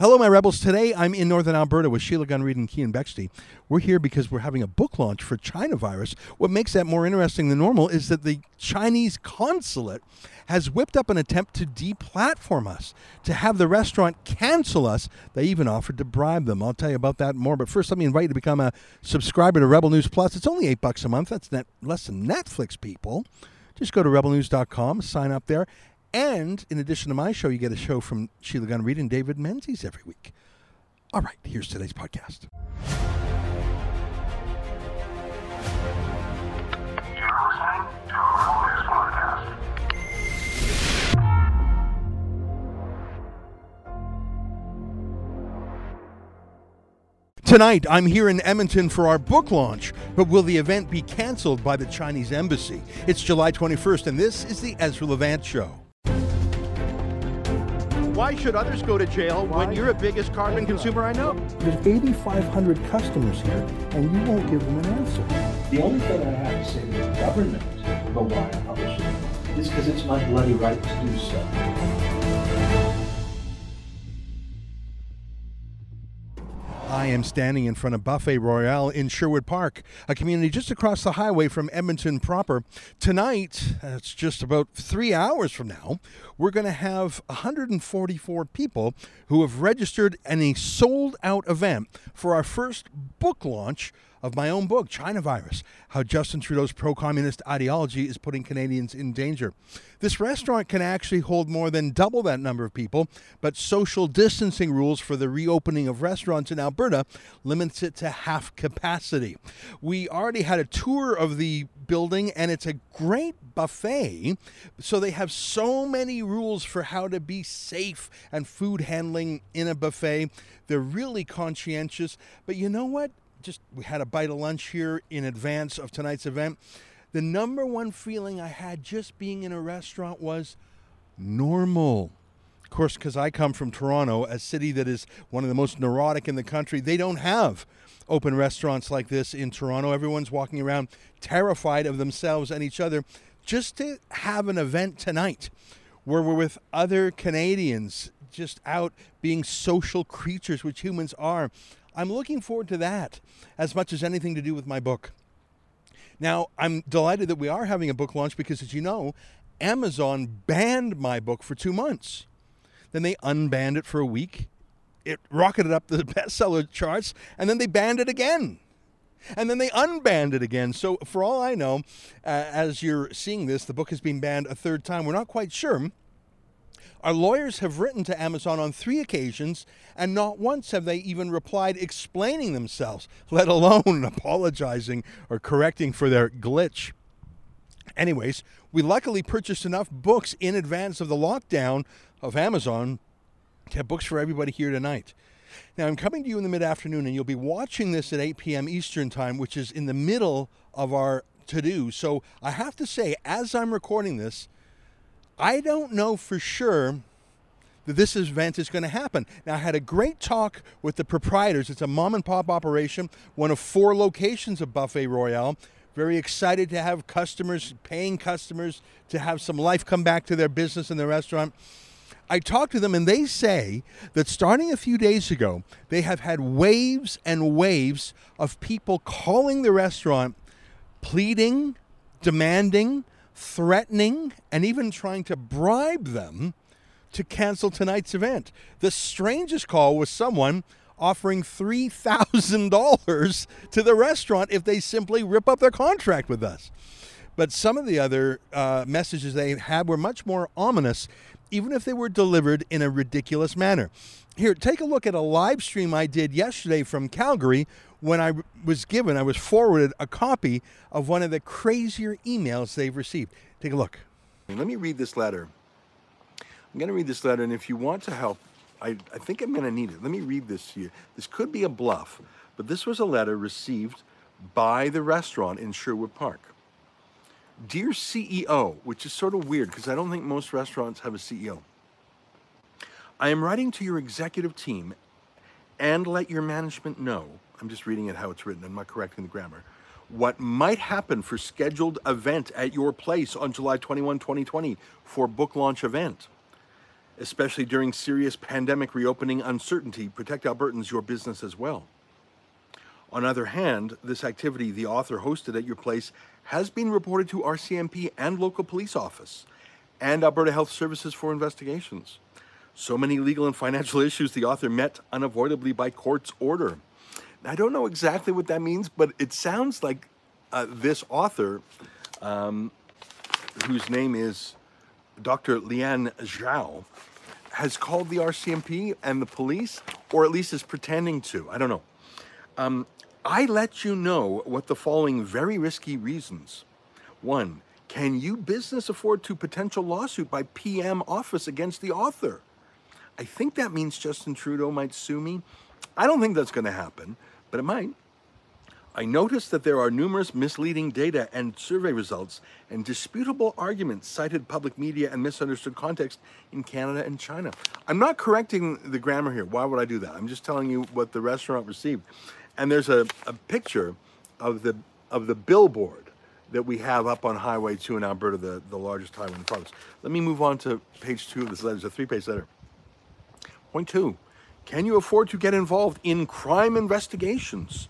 Hello, my rebels. Today I'm in northern Alberta with Sheila Gunn Reid and Keean Bexte. We're here because we're having a book launch for China Virus. What makes that more interesting than normal is that the Chinese consulate has whipped up an attempt to deplatform us, to have the restaurant cancel us. They even offered to bribe them. I'll tell you about that more. But first, let me invite you to become a subscriber to Rebel News Plus. It's only eight bucks a month. That's net, less than Netflix, people. Just go to rebelnews.com, sign up there. And in addition to my show, you get a show from Sheila Gunn Reid and David Menzies every week. All right, here's today's podcast. Tonight, I'm here in Edmonton for our book launch, but will the event be canceled by the Chinese embassy? It's July 21st, and this is the Ezra Levant Show. Why should others go to jail when you're the biggest carbon consumer I know? There's 8,500 customers here, and you won't give them an answer. The only thing I have to say to the government about why I publish it is because it's my bloody right to do so. I am standing in front of Buffet Royale in Sherwood Park, a community just across the highway from Edmonton proper. Tonight, it's just about three hours from now, we're going to have 144 people who have registered in a sold out event for our first book launch of my own book, China Virus How Justin Trudeau's Pro Communist Ideology is Putting Canadians in Danger. This restaurant can actually hold more than double that number of people, but social distancing rules for the reopening of restaurants in Alberta limits it to half capacity. We already had a tour of the building, and it's a great buffet. So they have so many rules for how to be safe and food handling in a buffet. They're really conscientious. But you know what? Just we had a bite of lunch here in advance of tonight's event. The number one feeling I had just being in a restaurant was normal. Of course, because I come from Toronto, a city that is one of the most neurotic in the country, they don't have open restaurants like this in Toronto. Everyone's walking around terrified of themselves and each other. Just to have an event tonight where we're with other Canadians, just out being social creatures, which humans are, I'm looking forward to that as much as anything to do with my book. Now, I'm delighted that we are having a book launch because, as you know, Amazon banned my book for two months. Then they unbanned it for a week. It rocketed up the bestseller charts, and then they banned it again. And then they unbanned it again. So, for all I know, uh, as you're seeing this, the book has been banned a third time. We're not quite sure our lawyers have written to Amazon on three occasions, and not once have they even replied explaining themselves, let alone apologizing or correcting for their glitch. Anyways, we luckily purchased enough books in advance of the lockdown of Amazon to have books for everybody here tonight. Now, I'm coming to you in the mid afternoon, and you'll be watching this at 8 p.m. Eastern Time, which is in the middle of our to do. So I have to say, as I'm recording this, I don't know for sure that this event is going to happen. Now, I had a great talk with the proprietors. It's a mom and pop operation, one of four locations of Buffet Royale. Very excited to have customers, paying customers, to have some life come back to their business and their restaurant. I talked to them and they say that starting a few days ago, they have had waves and waves of people calling the restaurant, pleading, demanding, threatening, and even trying to bribe them to cancel tonight's event. The strangest call was someone offering $3,000 to the restaurant if they simply rip up their contract with us. But some of the other uh, messages they had were much more ominous, even if they were delivered in a ridiculous manner. Here, take a look at a live stream I did yesterday from Calgary when I was given, I was forwarded a copy of one of the crazier emails they've received. Take a look. Let me read this letter. I'm going to read this letter, and if you want to help, I, I think I'm going to need it. Let me read this to you. This could be a bluff, but this was a letter received by the restaurant in Sherwood Park. Dear CEO, which is sort of weird because I don't think most restaurants have a CEO. I am writing to your executive team and let your management know I'm just reading it how it's written. I'm not correcting the grammar. What might happen for scheduled event at your place on July 21, 2020 for book launch event. especially during serious pandemic reopening uncertainty. Protect Albertans, your business as well. On the other hand, this activity the author hosted at your place has been reported to RCMP and local police office and Alberta Health Services for investigations. So many legal and financial issues the author met unavoidably by court's order. I don't know exactly what that means, but it sounds like uh, this author, um, whose name is Dr. Lian Zhao, has called the RCMP and the police, or at least is pretending to. I don't know. Um, I let you know what the following very risky reasons. One, can you business afford to potential lawsuit by PM office against the author? I think that means Justin Trudeau might sue me. I don't think that's going to happen, but it might. I noticed that there are numerous misleading data and survey results and disputable arguments cited public media and misunderstood context in Canada and China. I'm not correcting the grammar here. Why would I do that? I'm just telling you what the restaurant received. And there's a, a picture of the of the billboard that we have up on Highway 2 in Alberta, the, the largest highway in the province. Let me move on to page two of this letter. It's a three-page letter. Point two, can you afford to get involved in crime investigations?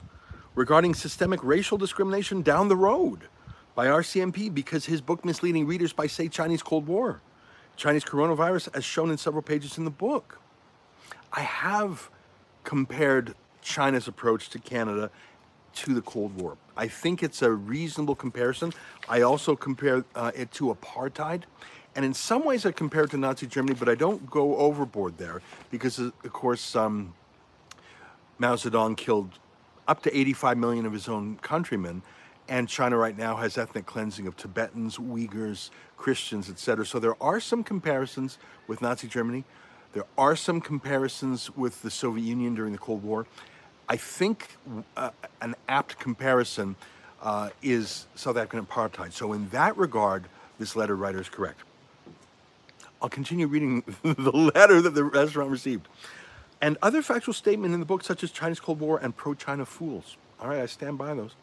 regarding systemic racial discrimination down the road by RCMP because his book misleading readers by, say, Chinese Cold War, Chinese coronavirus, as shown in several pages in the book. I have compared China's approach to Canada to the Cold War. I think it's a reasonable comparison. I also compare uh, it to apartheid. And in some ways, I compare it to Nazi Germany, but I don't go overboard there because, of course, um, Mao Zedong killed up to 85 million of his own countrymen. And China right now has ethnic cleansing of Tibetans, Uyghurs, Christians, etc. So there are some comparisons with Nazi Germany. There are some comparisons with the Soviet Union during the Cold War. I think uh, an apt comparison uh, is South African apartheid. So in that regard, this letter writer is correct. I'll continue reading the letter that the restaurant received and other factual statement in the book, such as China's Cold War and pro-China fools. All right, I stand by those.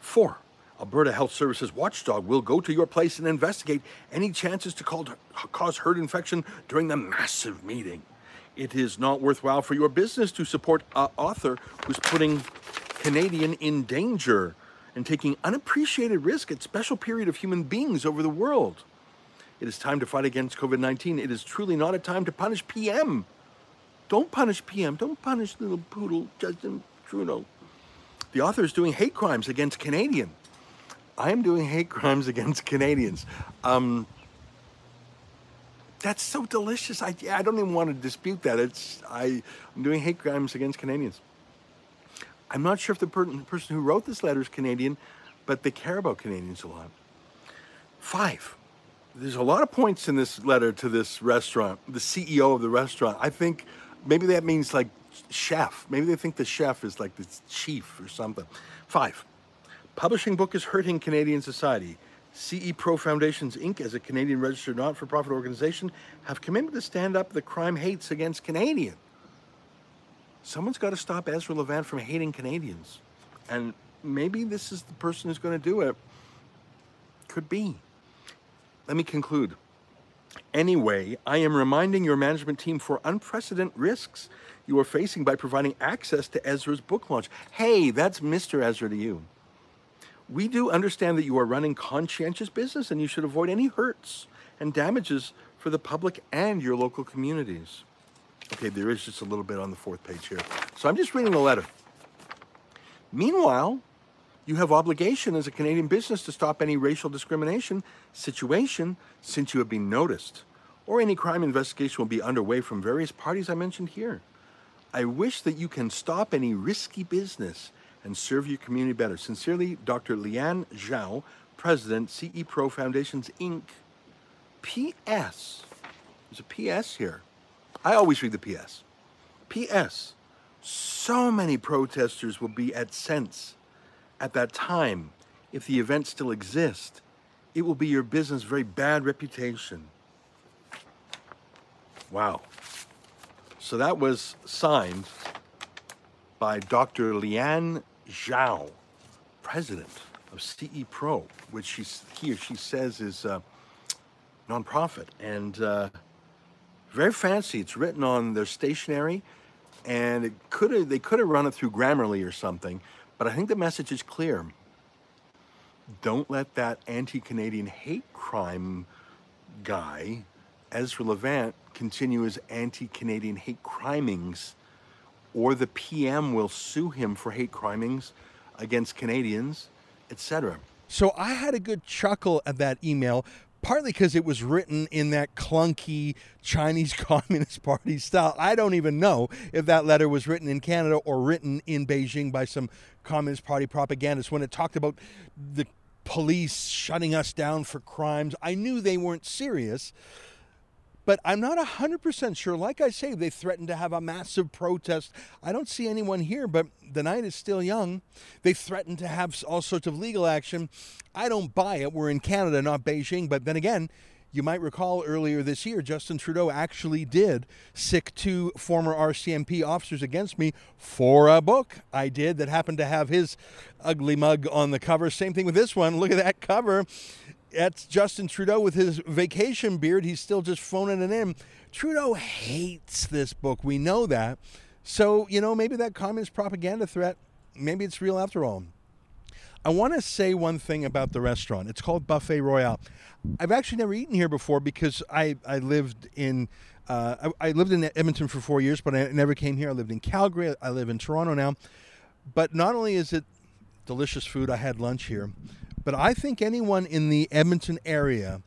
Four, Alberta Health Services watchdog will go to your place and investigate any chances to cause herd infection during the massive meeting. It is not worthwhile for your business to support an author who's putting Canadian in danger and taking unappreciated risk at special period of human beings over the world. It is time to fight against COVID-19. It is truly not a time to punish PM. Don't punish PM. Don't punish little poodle Justin Trudeau. The author is doing hate crimes against Canadian. I am doing hate crimes against Canadians. Um, that's so delicious. I, I don't even want to dispute that. It's I, I'm doing hate crimes against Canadians. I'm not sure if the per person who wrote this letter is Canadian, but they care about Canadians a lot. Five. There's a lot of points in this letter to this restaurant, the CEO of the restaurant. I think maybe that means like chef. Maybe they think the chef is like the chief or something. Five, publishing book is hurting Canadian society. CE Pro Foundations Inc., as a Canadian registered not for profit organization, have committed to stand up the crime hates against Canadian. Someone's got to stop Ezra Levant from hating Canadians. And maybe this is the person who's going to do it. Could be. Let me conclude. Anyway, I am reminding your management team for unprecedented risks you are facing by providing access to Ezra's book launch. Hey, that's Mr. Ezra to you. We do understand that you are running conscientious business and you should avoid any hurts and damages for the public and your local communities. Okay, there is just a little bit on the fourth page here. So I'm just reading the letter. Meanwhile, you have obligation as a Canadian business to stop any racial discrimination situation since you have been noticed, or any crime investigation will be underway from various parties I mentioned here. I wish that you can stop any risky business and serve your community better. Sincerely, Dr. Lian Zhao, President, CE Pro Foundations, Inc. P.S. There's a P.S. here. I always read the P.S. P.S. So many protesters will be at Sense at that time, if the event still exists, it will be your business very bad reputation. Wow. So that was signed by Dr. Lian Zhao, president of CE Pro, which she, he or she says is a nonprofit. And uh, Very fancy. It's written on their stationery, and it could they could have run it through Grammarly or something. But I think the message is clear. Don't let that anti-Canadian hate crime guy, Ezra Levant, continue his anti-Canadian hate crimings, or the PM will sue him for hate crimings against Canadians, etc. So I had a good chuckle at that email, partly because it was written in that clunky Chinese Communist Party style. I don't even know if that letter was written in Canada or written in Beijing by some Communist Party propagandist when it talked about the police shutting us down for crimes. I knew they weren't serious. But I'm not 100% sure. Like I say, they threatened to have a massive protest. I don't see anyone here, but the night is still young. They threatened to have all sorts of legal action. I don't buy it. We're in Canada, not Beijing. But then again, you might recall earlier this year, Justin Trudeau actually did sic two former RCMP officers against me for a book I did that happened to have his ugly mug on the cover. Same thing with this one. Look at that cover. That's Justin Trudeau with his vacation beard. He's still just phoning it in. Trudeau hates this book. We know that. So, you know, maybe that communist propaganda threat, maybe it's real after all. I want to say one thing about the restaurant. It's called Buffet Royale. I've actually never eaten here before because I, I lived in uh, I, I, lived in Edmonton for four years, but I never came here. I lived in Calgary. I live in Toronto now. But not only is it delicious food, I had lunch here, but I think anyone in the Edmonton area,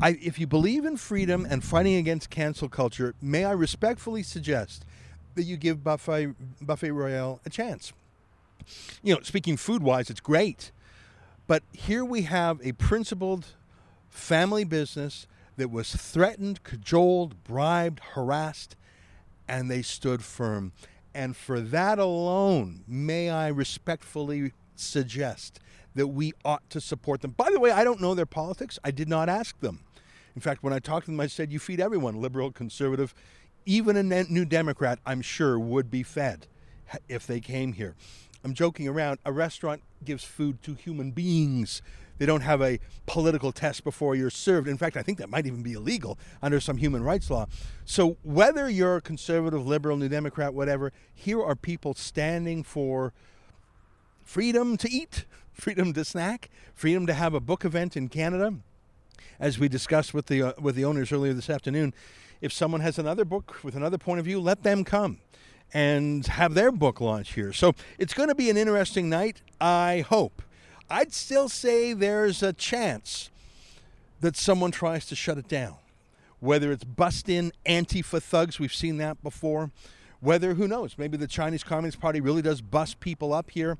I, if you believe in freedom and fighting against cancel culture, may I respectfully suggest that you give Buffet, Buffet Royale a chance you know, speaking food wise, it's great. But here we have a principled family business that was threatened, cajoled, bribed, harassed, and they stood firm. And for that alone, may I respectfully suggest that we ought to support them. By the way, I don't know their politics. I did not ask them. In fact, when I talked to them, I said, You feed everyone, liberal, conservative, even a new Democrat, I'm sure, would be fed if they came here. I'm joking around. A restaurant gives food to human beings. They don't have a political test before you're served. In fact, I think that might even be illegal under some human rights law. So, whether you're a conservative, liberal, New Democrat, whatever, here are people standing for freedom to eat, freedom to snack, freedom to have a book event in Canada. As we discussed with the uh, with the owners earlier this afternoon, if someone has another book with another point of view, let them come and have their book launch here. So it's going to be an interesting night, I hope. I'd still say there's a chance that someone tries to shut it down. Whether it's bust in Antifa thugs, we've seen that before. Whether, who knows, maybe the Chinese Communist Party really does bust people up here.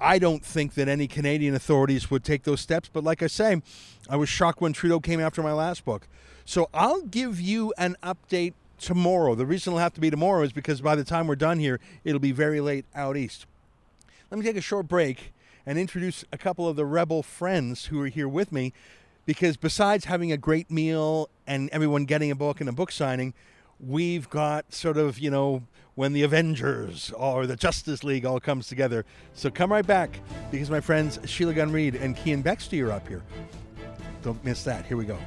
I don't think that any Canadian authorities would take those steps, but like I say, I was shocked when Trudeau came after my last book. So I'll give you an update tomorrow. The reason it'll have to be tomorrow is because by the time we're done here, it'll be very late out east. Let me take a short break and introduce a couple of the rebel friends who are here with me because besides having a great meal and everyone getting a book and a book signing, we've got sort of, you know, when the Avengers or the Justice League all comes together. So come right back because my friends Sheila Gunn Reid and Keean Bexte are up here. Don't miss that. Here we go.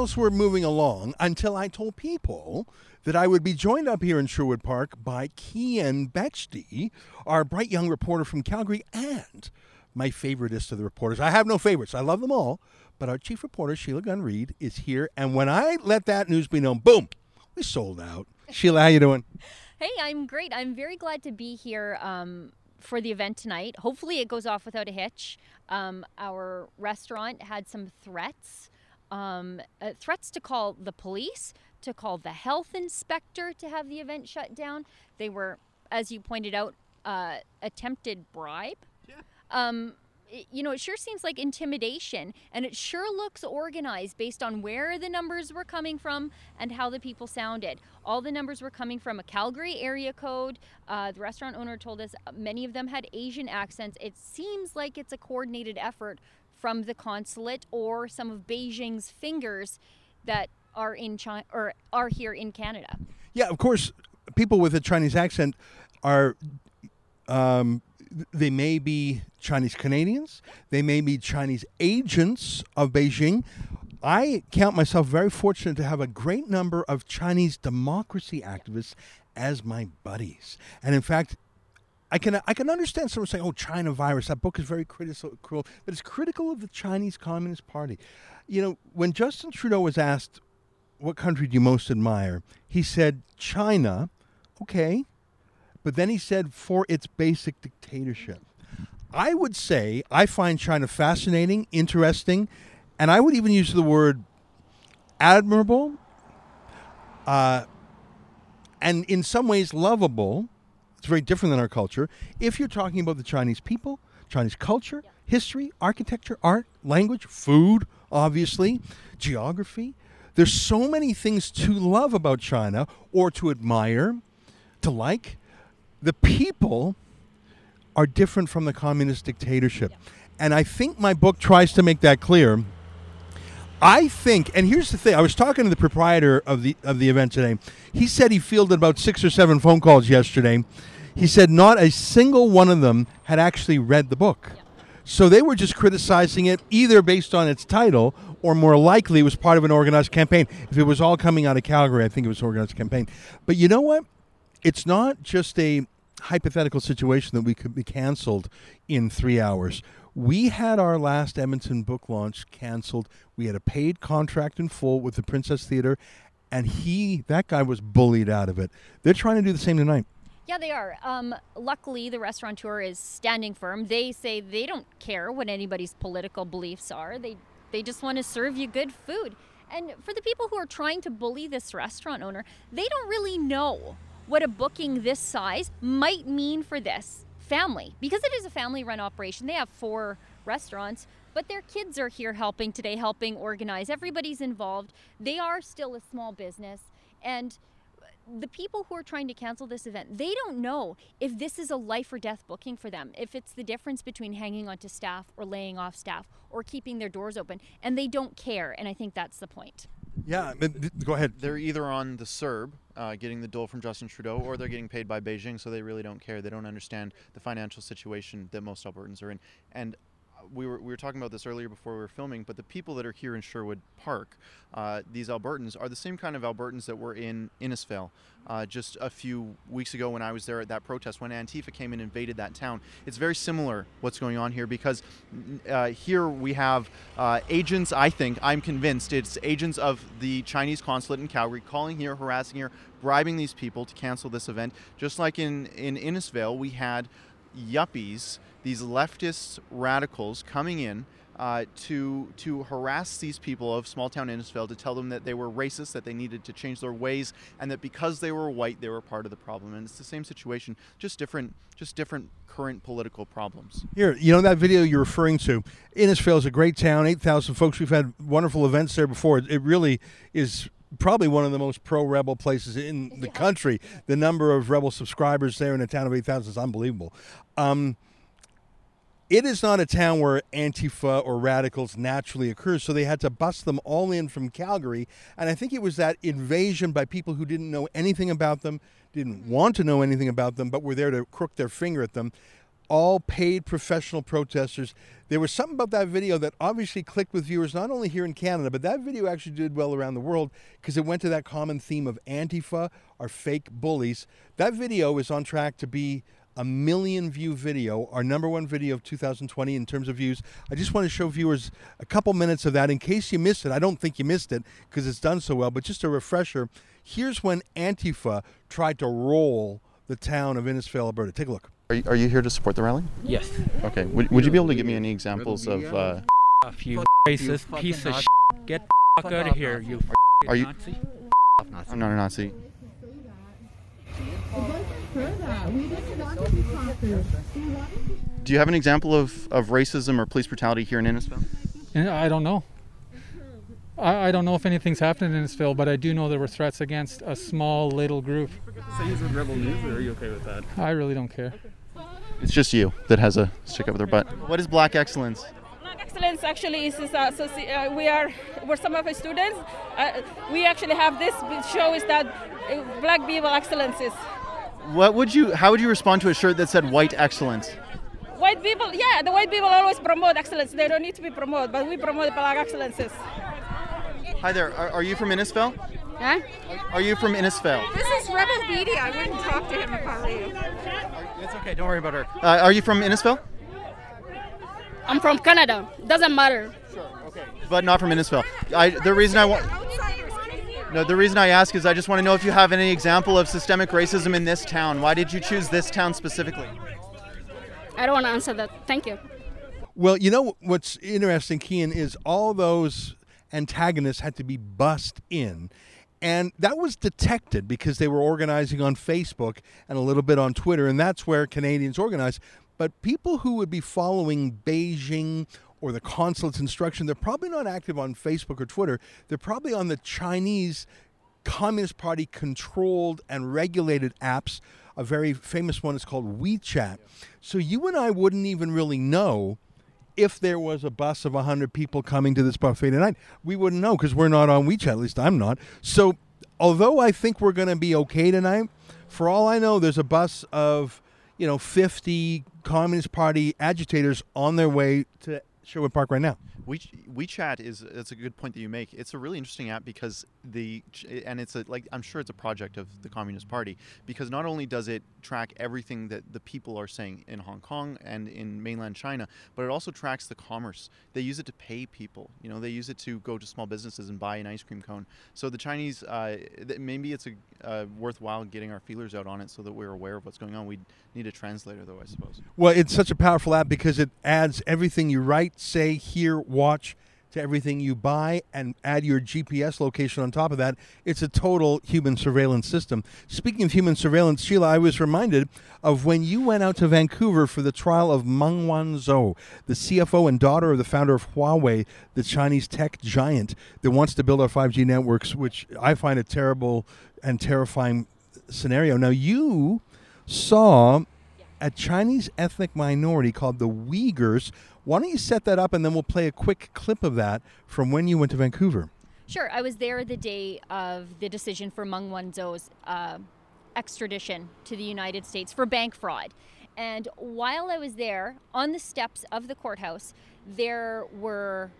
Sales were moving along until I told people that I would be joined up here in Sherwood Park by Keean Bexte, our bright young reporter from Calgary, and my favoriteest of the reporters. I have no favorites. I love them all, but our chief reporter, Sheila Gunn Reid, is here. And when I let that news be known, boom, we sold out. Sheila, how you doing? Hey, I'm great. I'm very glad to be here. Um, for the event tonight. Hopefully, it goes off without a hitch. Um, our restaurant had some threats um, uh, threats to call the police, to call the health inspector to have the event shut down. They were, as you pointed out, uh, attempted bribe. Yeah. Um, it, you know, it sure seems like intimidation, and it sure looks organized based on where the numbers were coming from and how the people sounded. All the numbers were coming from a Calgary area code. Uh, the restaurant owner told us many of them had Asian accents. It seems like it's a coordinated effort from the consulate or some of Beijing's fingers that are in China or are here in Canada. Yeah, of course. people with a Chinese accent are um, they may be Chinese Canadians, they may be Chinese agents of Beijing. I count myself very fortunate to have a great number of Chinese democracy activists as my buddies. And in fact, I can I can understand someone saying, "Oh, China virus." That book is very critical, cruel, but it's critical of the Chinese Communist Party. You know, when Justin Trudeau was asked, "What country do you most admire?" he said, "China." Okay, but then he said, "For its basic dictatorship." I would say I find China fascinating, interesting, and I would even use the word admirable, uh, and in some ways lovable. It's very different than our culture. If you're talking about the Chinese people, Chinese culture, history, architecture, art, language, food, obviously, geography, there's so many things to love about China or to admire, to like. The people are different from the communist dictatorship. And I think my book tries to make that clear. I think, and here's the thing: I was talking to the proprietor of the of the event today. He said he fielded about six or seven phone calls yesterday. He said not a single one of them had actually read the book, so they were just criticizing it either based on its title or more likely it was part of an organized campaign. If it was all coming out of Calgary, I think it was an organized campaign. But you know what? It's not just a hypothetical situation that we could be canceled in three hours. We had our last Edmonton book launch canceled. We had a paid contract in full with the Princess Theater, and he, that guy, was bullied out of it. They're trying to do the same tonight. Yeah, they are. Um, luckily, the restaurateur is standing firm. They say they don't care what anybody's political beliefs are. They they just want to serve you good food. And for the people who are trying to bully this restaurant owner, they don't really know what a booking this size might mean for this family because it is a family run operation. They have four restaurants, but their kids are here helping today, helping organize. Everybody's involved. They are still a small business. And the people who are trying to cancel this event, they don't know if this is a life or death booking for them, if it's the difference between hanging on to staff or laying off staff or keeping their doors open. And they don't care. And I think that's the point. Yeah, go ahead. They're either on the CERB, uh, getting the dole from Justin Trudeau, or they're getting paid by Beijing, so they really don't care. They don't understand the financial situation that most Albertans are in. And we were, we were talking about this earlier before we were filming, but the people that are here in Sherwood Park, uh, these Albertans, are the same kind of Albertans that were in Innisfail uh, just a few weeks ago when I was there at that protest, when Antifa came and invaded that town. It's very similar what's going on here because uh, here we have uh, agents, I think, I'm convinced, it's agents of the Chinese consulate in Calgary calling here, harassing here, bribing these people to cancel this event. Just like in, in Innisfail, we had yuppies, these leftist radicals coming in uh, to to harass these people of small town Innisfail to tell them that they were racist, that they needed to change their ways, and that because they were white, they were part of the problem. And it's the same situation, just different, just different current political problems. Here, you know that video you're referring to. Innisfail is a great town, eight thousand folks. We've had wonderful events there before. It really is probably one of the most pro rebel places in the country. The number of rebel subscribers there in a town of 8,000 is unbelievable. Um, it is not a town where Antifa or radicals naturally occur, so they had to bust them all in from Calgary. And I think it was that invasion by people who didn't know anything about them, didn't want to know anything about them, but were there to crook their finger at them. All paid professional protesters. There was something about that video that obviously clicked with viewers, not only here in Canada, but that video actually did well around the world because it went to that common theme of Antifa are fake bullies. That video is on track to be a million view video, our number one video of 2020 in terms of views. I just want to show viewers a couple minutes of that in case you missed it. I don't think you missed it because it's done so well, but just a refresher. Here's when Antifa tried to roll the town of Innisfail, Alberta. Take a look. Are you, are you here to support the rally? Yes. Okay. Would, would you be able to give me any examples of? Uh, F you racist piece of Get the fuck out of here, you Are you- Nazi. I'm not a Nazi. Do you have an example of, of racism or police brutality here in Innisfail? I don't know. I, I don't know if anything's happened in Innisfail, but I do know there were threats against a small little group. Say he's with Rebel News, or are you okay with that? I really don't care. It's just you that has a stick up their butt. What is black excellence? Black Excellence actually is, is uh, so, uh, we are we're some of our students. Uh, we actually have this show is that uh, Black People Excellences. What would you? How would you respond to a shirt that said "White Excellence"? White people, yeah, the white people always promote excellence. They don't need to be promoted, but we promote Black excellences. Hi there. Are, are you from Innisfail? Huh? Are you from Innisfail? This is Rebel Beatty. I wouldn't talk to him if I were you. It's okay. Don't worry about her. Uh, are you from Innisfail? I'm from Canada. Doesn't matter. Sure. Okay. But not from Innisfail. I, the reason I want. No, the reason I ask is I just want to know if you have any example of systemic racism in this town. Why did you choose this town specifically? I don't want to answer that. Thank you. Well, you know what's interesting, Keean, is all those antagonists had to be bussed in. And that was detected because they were organizing on Facebook and a little bit on Twitter, and that's where Canadians organize. But people who would be following Beijing or the consulate's instruction, they're probably not active on Facebook or Twitter. They're probably on the Chinese Communist Party controlled and regulated apps. A very famous one is called WeChat. So you and I wouldn't even really know if there was a bus of 100 people coming to this buffet tonight. We wouldn't know because we're not on WeChat. At least I'm not. So although I think we're going to be okay tonight, for all I know, there's a bus of, you know, 50 Communist Party agitators on their way to Sherwood Park right now. We, WeChat is that's a good point that you make. It's a really interesting app because the and it's a like I'm sure it's a project of the Communist Party because not only does it track everything that the people are saying in Hong Kong and in mainland China, but it also tracks the commerce. They use it to pay people. You know, they use it to go to small businesses and buy an ice cream cone. So the Chinese, uh, maybe it's a uh, worthwhile getting our feelers out on it so that we're aware of what's going on. We need a translator though, I suppose. Well, it's such a powerful app because it adds everything you write, say, hear, watch to everything you buy and add your GPS location on top of that. It's a total human surveillance system. Speaking of human surveillance, Sheila, I was reminded of when you went out to Vancouver for the trial of Meng Wanzhou, the CFO and daughter of the founder of Huawei, the Chinese tech giant that wants to build our 5G networks, which I find a terrible and terrifying scenario. Now, you saw a Chinese ethnic minority called the Uyghurs why don't you set that up and then we'll play a quick clip of that from when you went to Vancouver? Sure. I was there the day of the decision for Meng Wanzhou's uh, extradition to the United States for bank fraud. And while I was there, on the steps of the courthouse, there were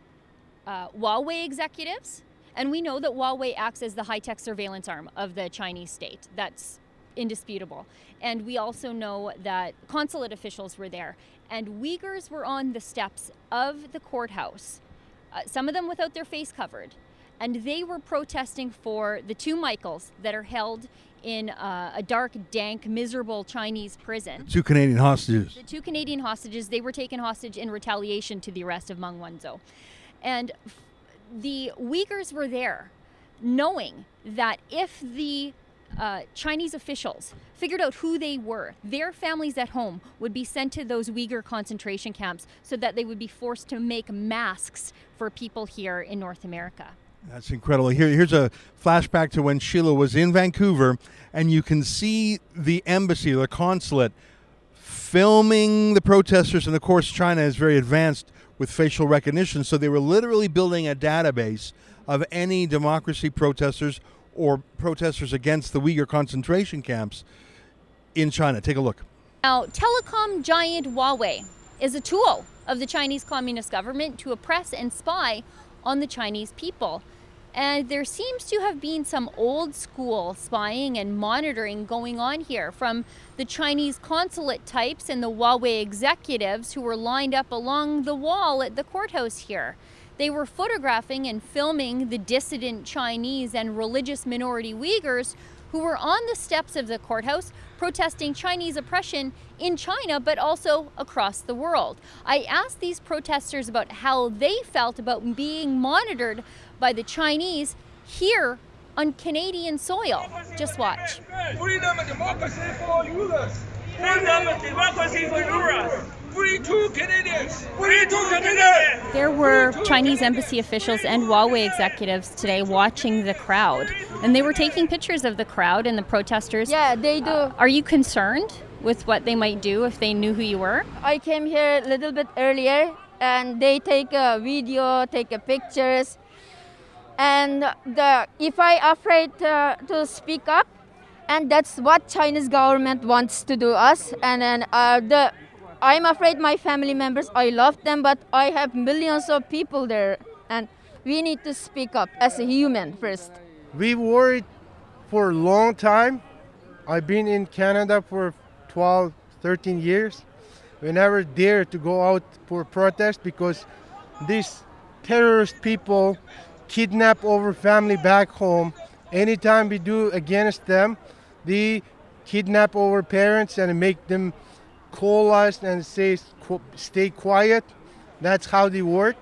uh, Huawei executives. And we know that Huawei acts as the high tech surveillance arm of the Chinese state. That's indisputable. And we also know that consulate officials were there and Uyghurs were on the steps of the courthouse, uh, some of them without their face covered, and they were protesting for the two Michaels that are held in uh, a dark, dank, miserable Chinese prison. Two Canadian hostages. The two Canadian hostages, they were taken hostage in retaliation to the arrest of Meng Wanzhou. And f- the Uyghurs were there knowing that if the uh, Chinese officials figured out who they were. Their families at home would be sent to those Uyghur concentration camps so that they would be forced to make masks for people here in North America. That's incredible. Here, here's a flashback to when Sheila was in Vancouver, and you can see the embassy, the consulate, filming the protesters. And of course, China is very advanced with facial recognition, so they were literally building a database of any democracy protesters or protesters against the Uyghur concentration camps in China. Take a look. Now, telecom giant Huawei is a tool of the Chinese Communist government to oppress and spy on the Chinese people. And there seems to have been some old school spying and monitoring going on here from the Chinese consulate types and the Huawei executives who were lined up along the wall at the courthouse here. They were photographing and filming the dissident Chinese and religious minority Uyghurs who were on the steps of the courthouse protesting Chinese oppression in China, but also across the world. I asked these protesters about how they felt about being monitored by the Chinese here on Canadian soil. Just watch. Freedom and democracy for Uyghurs. Freedom and democracy for Uyghurs. Free two Canadians! Free two Canadians! There were Chinese embassy officials and Huawei executives today watching the crowd, and they were taking pictures of the crowd and the protesters. Yeah, they do. Uh, are you concerned with what they might do if they knew who you were? I came here a little bit earlier and they take a video, take a pictures. And the, if I afraid uh, to speak up, and that's what Chinese government wants to do us. And then uh, the, I'm afraid my family members, I love them, but I have millions of people there, and we need to speak up as a human first. We worried for a long time. I've been in Canada for 12, 13 years. We never dare to go out for protest because these terrorist people kidnap our family back home. Anytime we do against them, they kidnap our parents and make them call us and say stay quiet. That's how they work.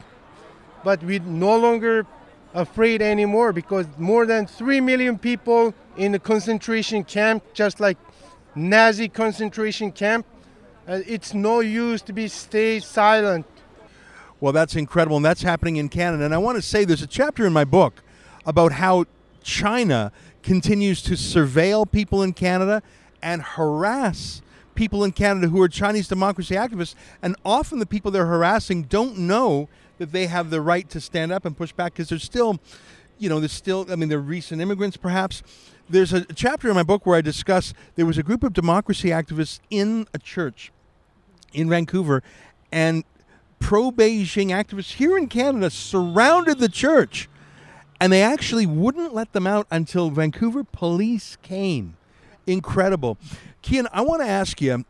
But we no longer afraid anymore because more than 3 million people in the concentration camp just like Nazi concentration camp. Uh, it's no use to be stay silent. Well, that's incredible, and that's happening in Canada. And I want to say there's a chapter in my book about how China continues to surveil people in Canada and harass people in Canada who are Chinese democracy activists. And often the people they're harassing don't know that they have the right to stand up and push back because there's still, you know, there's still, I mean, they're recent immigrants perhaps. There's a chapter in my book where I discuss there was a group of democracy activists in a church in Vancouver, and pro Beijing activists here in Canada surrounded the church, and they actually wouldn't let them out until Vancouver police came. Incredible. Keean, I want to ask you,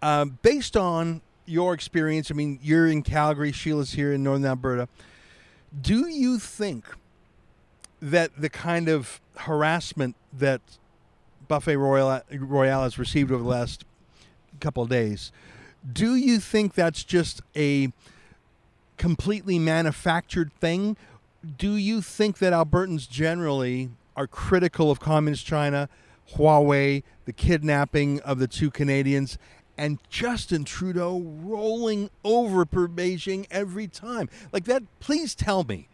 uh, based on your experience, I mean, you're in Calgary, Sheila's here in Northern Alberta. Do you think that the kind of harassment that Buffet Royal Royale has received over the last couple of days, do you think that's just a completely manufactured thing? Do you think that Albertans generally are critical of communist China, Huawei, the kidnapping of the two Canadians, and Justin Trudeau rolling over per Beijing every time? Like that, please tell me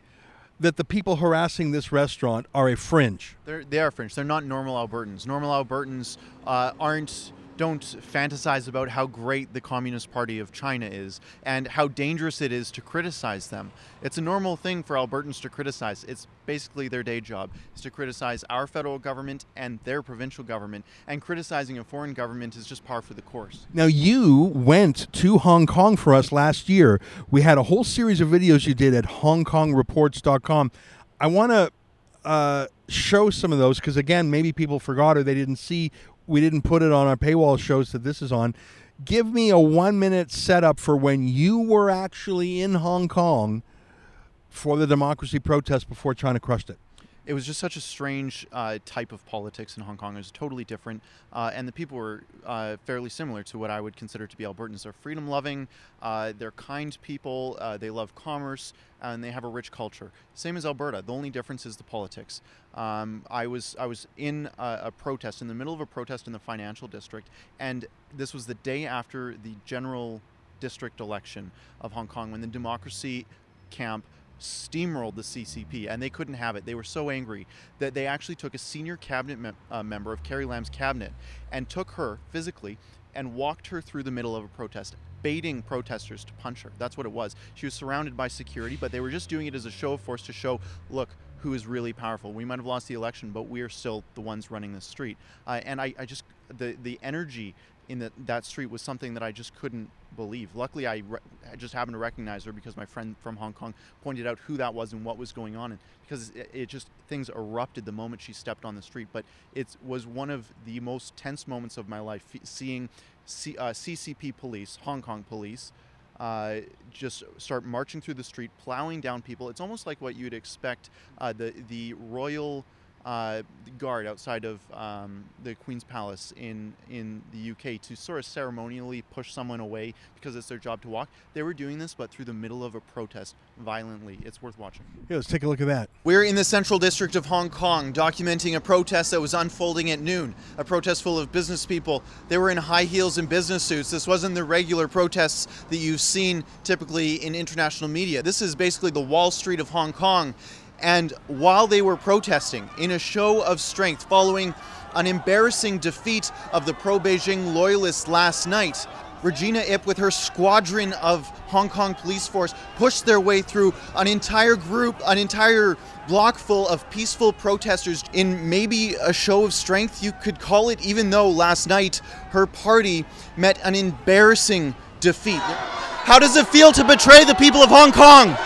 that the people harassing this restaurant are a fringe. They're, they are fringe. They're not normal Albertans. Normal Albertans uh, aren't don't fantasize about how great the Communist Party of China is and how dangerous it is to criticize them. It's a normal thing for Albertans to criticize. It's basically their day job is to criticize our federal government and their provincial government and criticizing a foreign government is just par for the course. Now you went to Hong Kong for us last year. We had a whole series of videos you did at hongkongreports.com. I want to uh, show some of those because again maybe people forgot or they didn't see we didn't put it on our paywall shows that this is on. Give me a one minute setup for when you were actually in Hong Kong for the democracy protest before China crushed it it was just such a strange uh, type of politics in Hong Kong. It was totally different, uh, and the people were uh, fairly similar to what I would consider to be Albertans. They're freedom loving, uh, they're kind people, uh, they love commerce, and they have a rich culture. Same as Alberta. The only difference is the politics. Um, I was I was in a, a, protest in the middle of a protest in the financial district, and this was the day after the general district election of Hong Kong when the democracy camp steamrolled the CCP, and they couldn't have it. They were so angry that they actually took a senior cabinet uh, member of Carrie Lam's cabinet and took her physically and walked her through the middle of a protest, baiting protesters to punch her. That's what it was. She was surrounded by security, but they were just doing it as a show of force to show, look, who is really powerful. We might have lost the election, but we are still the ones running the street. Uh, and I, I just the the energy in the, that street was something that I just couldn't believe. Luckily, I, re- I, just happened to recognize her because my friend from Hong Kong pointed out who that was and what was going on. And because it, it, just things erupted the moment she stepped on the street. But it was one of the most tense moments of my life, seeing C- uh, CCP police, Hong Kong police. Uh, just start marching through the street, plowing down people. It's almost like what you'd expect uh, the the royal uh, guard outside of um, the Queen's Palace in, in the UK to sort of ceremonially push someone away because it's their job to walk. They were doing this, but through the middle of a protest violently. It's worth watching. Yeah, let's take a look at that. We're in the central district of Hong Kong documenting a protest that was unfolding at noon. A protest full of business people. They were in high heels and business suits. This wasn't the regular protests that you've seen typically in international media. This is basically the Wall Street of Hong Kong. And while they were protesting in a show of strength following an embarrassing defeat of the pro Beijing loyalists last night, Regina Ip, with her squadron of Hong Kong police force, pushed their way through an entire group, an entire block full of peaceful protesters in maybe a show of strength, you could call it, even though last night her party met an embarrassing defeat. How does it feel to betray the people of Hong Kong?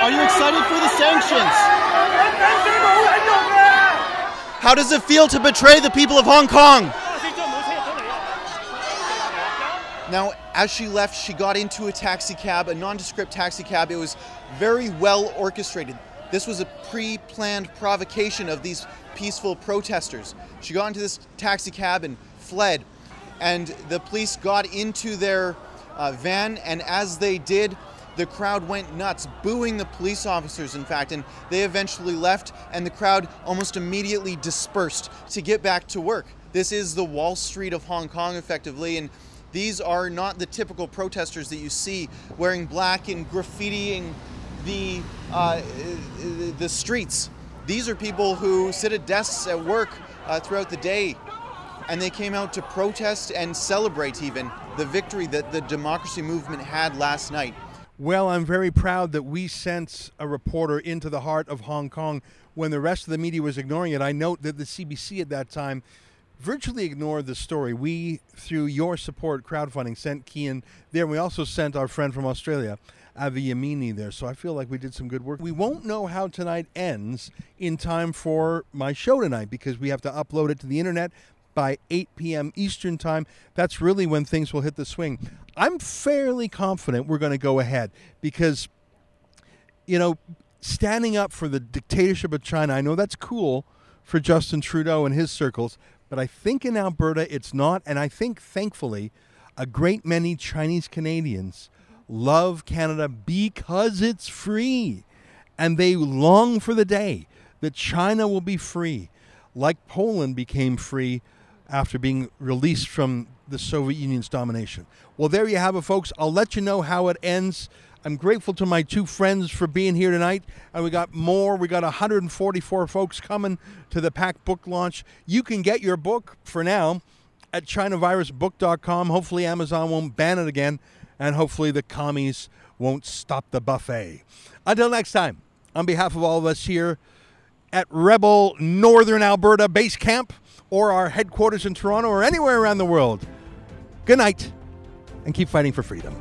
Are you excited for the sanctions? How does it feel to betray the people of Hong Kong? Now, as she left, she got into a taxi cab, a nondescript taxi cab. It was very well orchestrated. This was a pre planned provocation of these peaceful protesters. She got into this taxi cab and fled, and the police got into their uh, van, and as they did, the crowd went nuts, booing the police officers, in fact, and they eventually left, and the crowd almost immediately dispersed to get back to work. This is the Wall Street of Hong Kong, effectively, and these are not the typical protesters that you see wearing black and graffitiing the uh, the streets. These are people who sit at desks at work uh, throughout the day, and they came out to protest and celebrate even the victory that the democracy movement had last night. Well, I'm very proud that we sent a reporter into the heart of Hong Kong when the rest of the media was ignoring it. I note that the CBC at that time virtually ignored the story. We, through your support crowdfunding, sent Keean there. We also sent our friend from Australia, Avi Yamini, there. So I feel like we did some good work. We won't know how tonight ends in time for my show tonight because we have to upload it to the internet by 8 p.m. Eastern Time. That's really when things will hit the swing. I'm fairly confident we're going to go ahead because, you know, standing up for the dictatorship of China, I know that's cool for Justin Trudeau and his circles, but I think in Alberta it's not. And I think, thankfully, a great many Chinese Canadians love Canada because it's free. And they long for the day that China will be free, like Poland became free after being released from the Soviet Union's domination. Well, there you have it, folks. I'll let you know how it ends. I'm grateful to my two friends for being here tonight. And we got more. We got 144 folks coming to the PAC book launch. You can get your book for now at ChinaVirusBook.com. Hopefully, Amazon won't ban it again. And hopefully, the commies won't stop the buffet. Until next time, on behalf of all of us here at Rebel Northern Alberta Base Camp or our headquarters in Toronto or anywhere around the world, good night and keep fighting for freedom.